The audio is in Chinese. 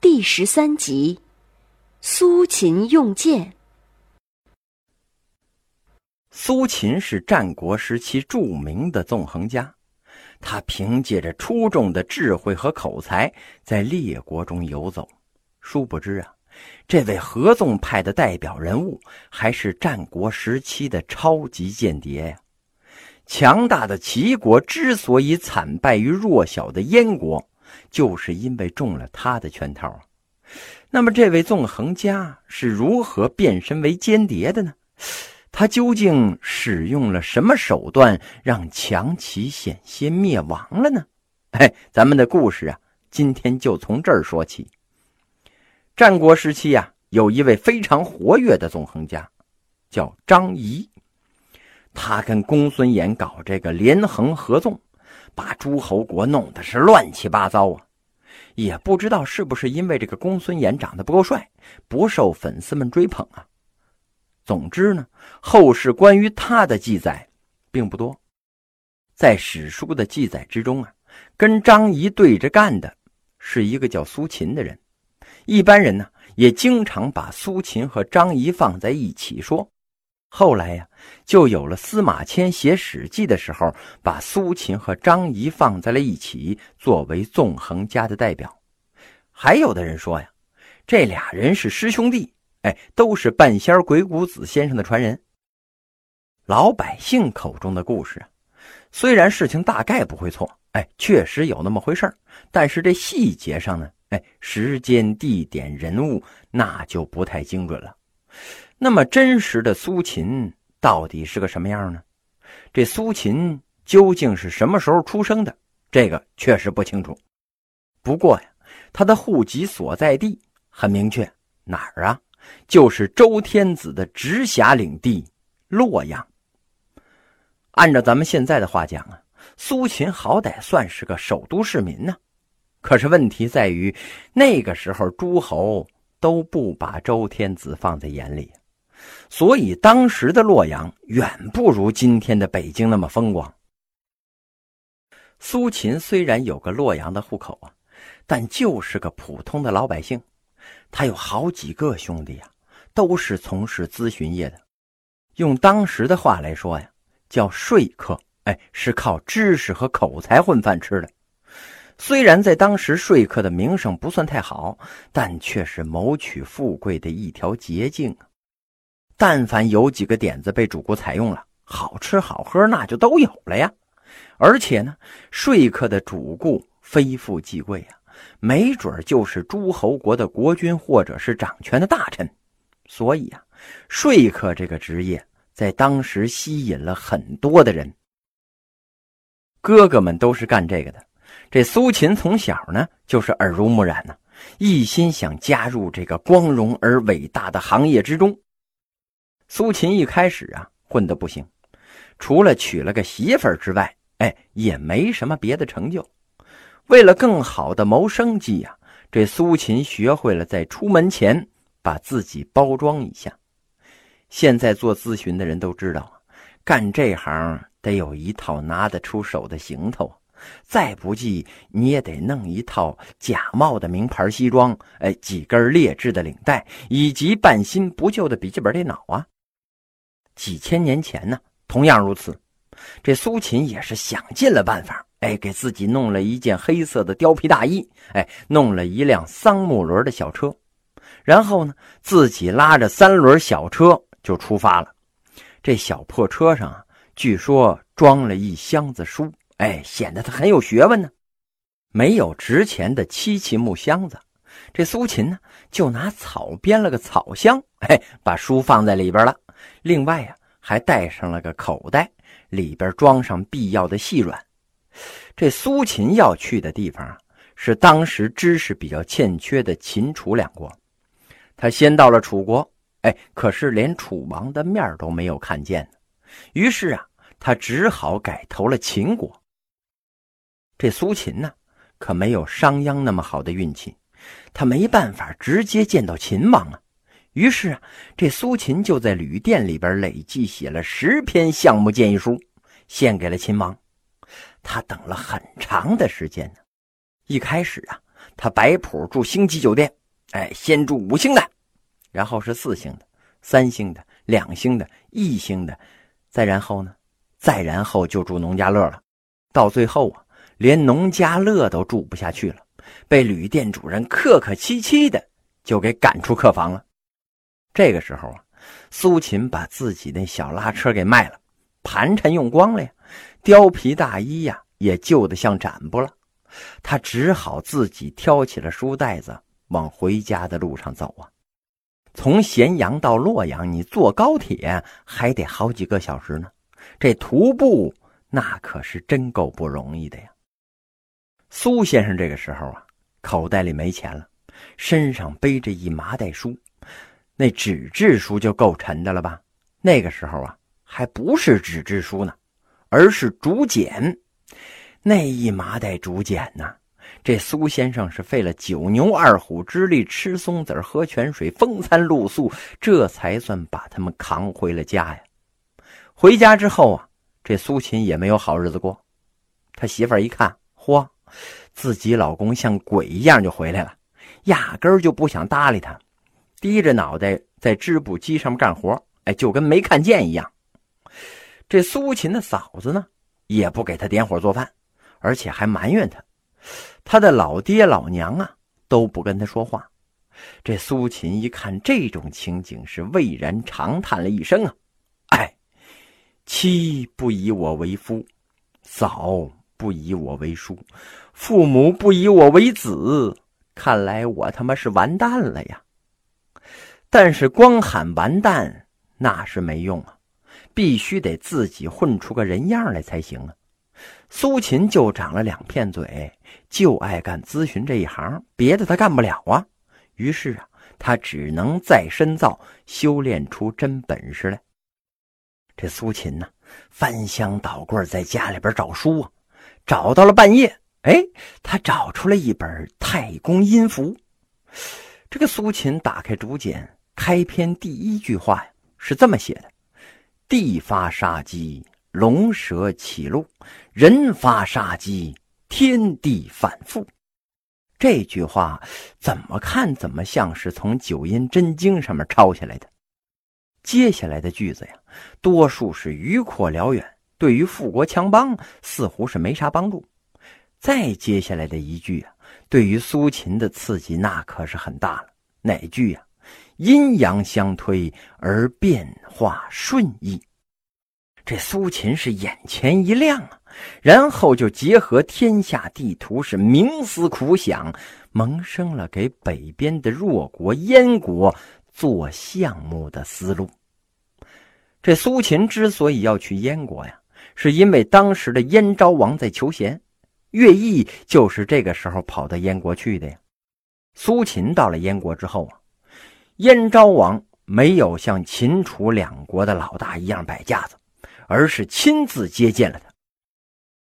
第十三集：苏秦用剑。苏秦是战国时期著名的纵横家，他凭借着出众的智慧和口才，在列国中游走。殊不知啊，这位合纵派的代表人物，还是战国时期的超级间谍呀！强大的齐国之所以惨败于弱小的燕国。就是因为中了他的圈套啊！那么，这位纵横家是如何变身为间谍的呢？他究竟使用了什么手段，让强齐险些灭亡了呢？哎，咱们的故事啊，今天就从这儿说起。战国时期呀，有一位非常活跃的纵横家，叫张仪。他跟公孙衍搞这个连横合纵。把诸侯国弄得是乱七八糟啊！也不知道是不是因为这个公孙衍长得不够帅，不受粉丝们追捧啊。总之呢，后世关于他的记载并不多。在史书的记载之中啊，跟张仪对着干的是一个叫苏秦的人。一般人呢，也经常把苏秦和张仪放在一起说。后来呀，就有了司马迁写《史记》的时候，把苏秦和张仪放在了一起，作为纵横家的代表。还有的人说呀，这俩人是师兄弟，哎，都是半仙鬼谷子先生的传人。老百姓口中的故事啊，虽然事情大概不会错，哎，确实有那么回事但是这细节上呢，哎，时间、地点、人物，那就不太精准了。那么真实的苏秦到底是个什么样呢？这苏秦究竟是什么时候出生的？这个确实不清楚。不过呀，他的户籍所在地很明确，哪儿啊？就是周天子的直辖领地洛阳。按照咱们现在的话讲啊，苏秦好歹算是个首都市民呢。可是问题在于，那个时候诸侯都不把周天子放在眼里。所以，当时的洛阳远不如今天的北京那么风光。苏秦虽然有个洛阳的户口啊，但就是个普通的老百姓。他有好几个兄弟呀，都是从事咨询业的。用当时的话来说呀，叫说客。哎，是靠知识和口才混饭吃的。虽然在当时说客的名声不算太好，但却是谋取富贵的一条捷径啊。但凡有几个点子被主顾采用了，好吃好喝那就都有了呀。而且呢，说客的主顾非富即贵啊，没准就是诸侯国的国君或者是掌权的大臣。所以啊，说客这个职业在当时吸引了很多的人。哥哥们都是干这个的，这苏秦从小呢就是耳濡目染呢，一心想加入这个光荣而伟大的行业之中。苏秦一开始啊混得不行，除了娶了个媳妇儿之外，哎，也没什么别的成就。为了更好的谋生计呀，这苏秦学会了在出门前把自己包装一下。现在做咨询的人都知道，干这行得有一套拿得出手的行头，再不济你也得弄一套假冒的名牌西装，哎，几根劣质的领带，以及半新不旧的笔记本电脑啊。几千年前呢，同样如此。这苏秦也是想尽了办法，哎，给自己弄了一件黑色的貂皮大衣，哎，弄了一辆桑木轮的小车，然后呢，自己拉着三轮小车就出发了。这小破车上啊，据说装了一箱子书，哎，显得他很有学问呢。没有值钱的漆器木箱子，这苏秦呢，就拿草编了个草箱，哎，把书放在里边了。另外呀，还带上了个口袋，里边装上必要的细软。这苏秦要去的地方啊，是当时知识比较欠缺的秦楚两国。他先到了楚国，哎，可是连楚王的面都没有看见。于是啊，他只好改投了秦国。这苏秦呢，可没有商鞅那么好的运气，他没办法直接见到秦王啊。于是啊，这苏秦就在旅店里边累计写了十篇项目建议书，献给了秦王。他等了很长的时间呢。一开始啊，他摆谱住星级酒店，哎，先住五星的，然后是四星的、三星的、两星的、一星的，再然后呢，再然后就住农家乐了。到最后啊，连农家乐都住不下去了，被旅店主人客客气气的就给赶出客房了。这个时候啊，苏秦把自己那小拉车给卖了，盘缠用光了呀，貂皮大衣呀也旧得像展布了。他只好自己挑起了书袋子，往回家的路上走啊。从咸阳到洛阳，你坐高铁还得好几个小时呢。这徒步那可是真够不容易的呀。苏先生这个时候啊，口袋里没钱了，身上背着一麻袋书，那纸质书就够沉的了吧？那个时候啊，还不是纸质书呢，而是竹简。那一麻袋竹简呐，这苏先生是费了九牛二虎之力，吃松子喝泉水，风餐露宿，这才算把他们扛回了家呀。回家之后啊，这苏秦也没有好日子过。他媳妇儿一看，嚯，自己老公像鬼一样就回来了，压根儿就不想搭理他，低着脑袋在织布机上面干活，哎，就跟没看见一样。这苏秦的嫂子呢，也不给他点火做饭。而且还埋怨他，他的老爹老娘啊都不跟他说话。这苏秦一看这种情景，是蔚然长叹了一声啊，哎，妻不以我为夫，嫂不以我为叔，父母不以我为子，看来我他妈是完蛋了呀！但是光喊完蛋那是没用啊，必须得自己混出个人样来才行啊。苏秦就长了两片嘴，就爱干咨询这一行，别的他干不了啊。于是啊，他只能再深造，修炼出真本事来。这苏秦呢，翻箱倒柜在家里边找书啊，找到了半夜，哎，他找出了一本《太公阴符》。这个苏秦打开竹简，开篇第一句话呀，是这么写的：“地发杀机。”龙蛇起路，人发杀机，天地反复。这句话怎么看怎么像是从《九阴真经》上面抄下来的。接下来的句子呀，多数是迂阔辽远，对于富国强邦似乎是没啥帮助。再接下来的一句啊，对于苏秦的刺激那可是很大了。哪句呀？阴阳相推而变化顺意。这苏秦是眼前一亮啊，然后就结合天下地图，是冥思苦想，萌生了给北边的弱国燕国做项目的思路。这苏秦之所以要去燕国呀，是因为当时的燕昭王在求贤，乐毅就是这个时候跑到燕国去的呀。苏秦到了燕国之后啊，燕昭王没有像秦楚两国的老大一样摆架子。而是亲自接见了他，